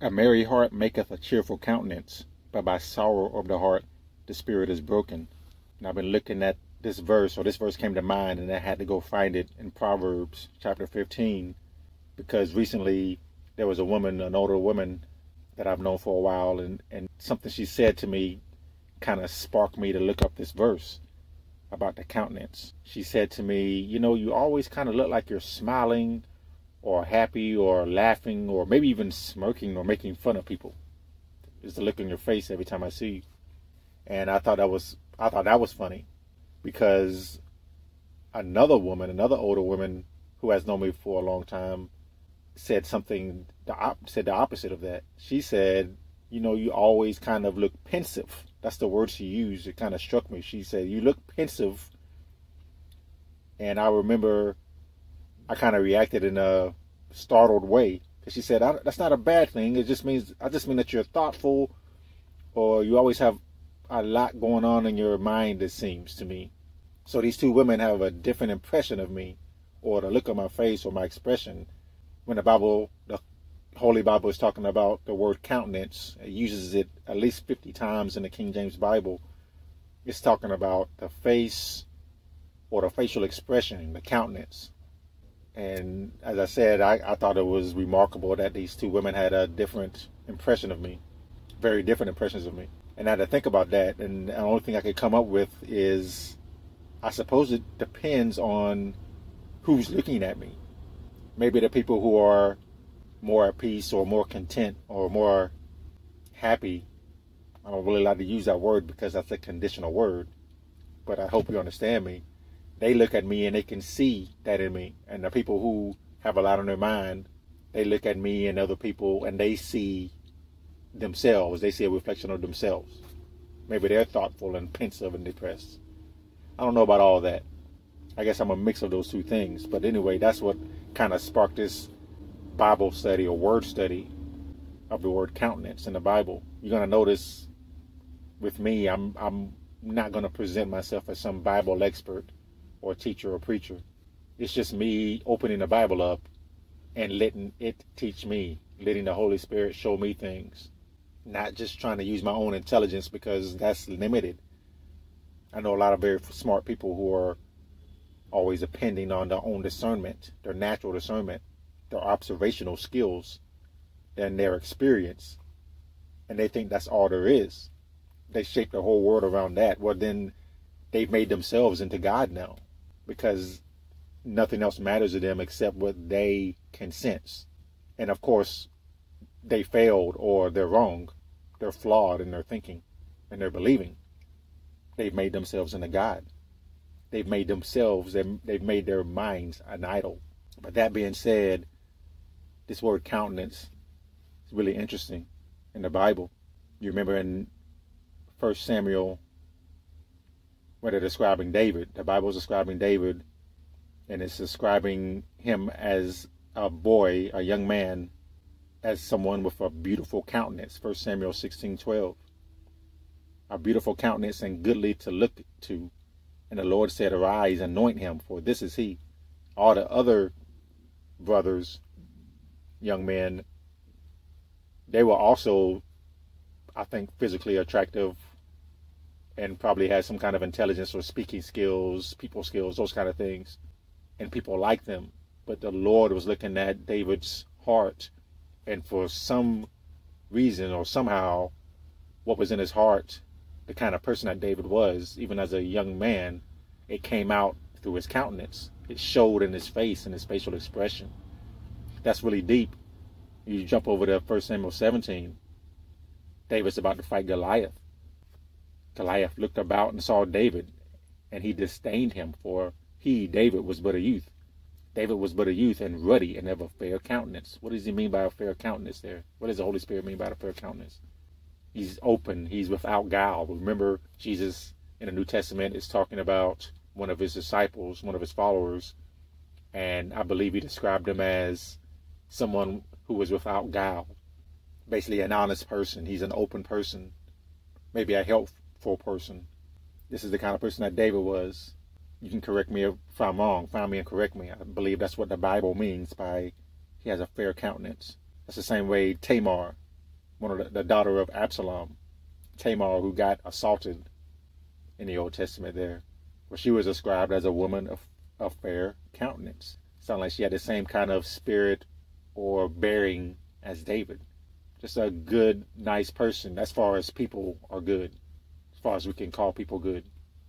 A merry heart maketh a cheerful countenance, but by sorrow of the heart the spirit is broken. And I've been looking at this verse, or this verse came to mind, and I had to go find it in Proverbs chapter 15, because recently there was a woman, an older woman that I've known for a while, and, and something she said to me kind of sparked me to look up this verse about the countenance. She said to me, You know, you always kind of look like you're smiling or happy or laughing or maybe even smirking or making fun of people. Is the look on your face every time I see you. And I thought that was I thought that was funny because another woman, another older woman who has known me for a long time, said something the said the opposite of that. She said, "You know, you always kind of look pensive." That's the word she used. It kind of struck me. She said, "You look pensive," and I remember I kind of reacted in a startled way she said, "That's not a bad thing. It just means I just mean that you're thoughtful, or you always have a lot going on in your mind. It seems to me." So these two women have a different impression of me, or the look on my face, or my expression when the Bible, the Holy Bible is talking about the word countenance, it uses it at least 50 times in the King James Bible. It's talking about the face or the facial expression, the countenance. And as I said, I, I thought it was remarkable that these two women had a different impression of me, very different impressions of me. And I had to think about that. And the only thing I could come up with is I suppose it depends on who's looking at me maybe the people who are more at peace or more content or more happy. I don't really like to use that word because that's a conditional word, but I hope you understand me. They look at me and they can see that in me. And the people who have a lot on their mind, they look at me and other people and they see themselves. They see a reflection of themselves. Maybe they're thoughtful and pensive and depressed. I don't know about all that. I guess I'm a mix of those two things. But anyway, that's what kind of sparked this Bible study or word study of the word countenance in the Bible. You're going to notice with me, I'm I'm not going to present myself as some Bible expert or teacher or preacher. It's just me opening the Bible up and letting it teach me, letting the Holy Spirit show me things, not just trying to use my own intelligence because that's limited. I know a lot of very smart people who are always depending on their own discernment, their natural discernment, their observational skills, and their experience. And they think that's all there is. They shape the whole world around that. Well, then they've made themselves into God now because nothing else matters to them except what they can sense. And of course, they failed or they're wrong. They're flawed in their thinking and their believing. They've made themselves into God they've made themselves, they've made their minds an idol. But that being said, this word countenance is really interesting in the Bible. You remember in First Samuel, where they're describing David, the Bible is describing David, and it's describing him as a boy, a young man, as someone with a beautiful countenance. First Samuel 16, 12. A beautiful countenance and goodly to look to and the Lord said, Arise, anoint him, for this is he. All the other brothers, young men, they were also, I think, physically attractive and probably had some kind of intelligence or speaking skills, people skills, those kind of things. And people liked them. But the Lord was looking at David's heart. And for some reason or somehow, what was in his heart the kind of person that David was, even as a young man, it came out through his countenance. It showed in his face and his facial expression. That's really deep. You jump over to 1 Samuel 17. David's about to fight Goliath. Goliath looked about and saw David, and he disdained him, for he, David, was but a youth. David was but a youth and ruddy and of a fair countenance. What does he mean by a fair countenance there? What does the Holy Spirit mean by a fair countenance? he's open, he's without guile. Remember, Jesus in the New Testament is talking about one of his disciples, one of his followers, and I believe he described him as someone who was without guile. Basically, an honest person. He's an open person, maybe a person. This is the kind of person that David was. You can correct me if I'm wrong, find me and correct me. I believe that's what the Bible means by he has a fair countenance. That's the same way Tamar one of the, the daughter of Absalom, Tamar, who got assaulted in the Old Testament there, where she was described as a woman of, of fair countenance. Sound like she had the same kind of spirit or bearing as David. Just a good, nice person as far as people are good, far as we can call people good.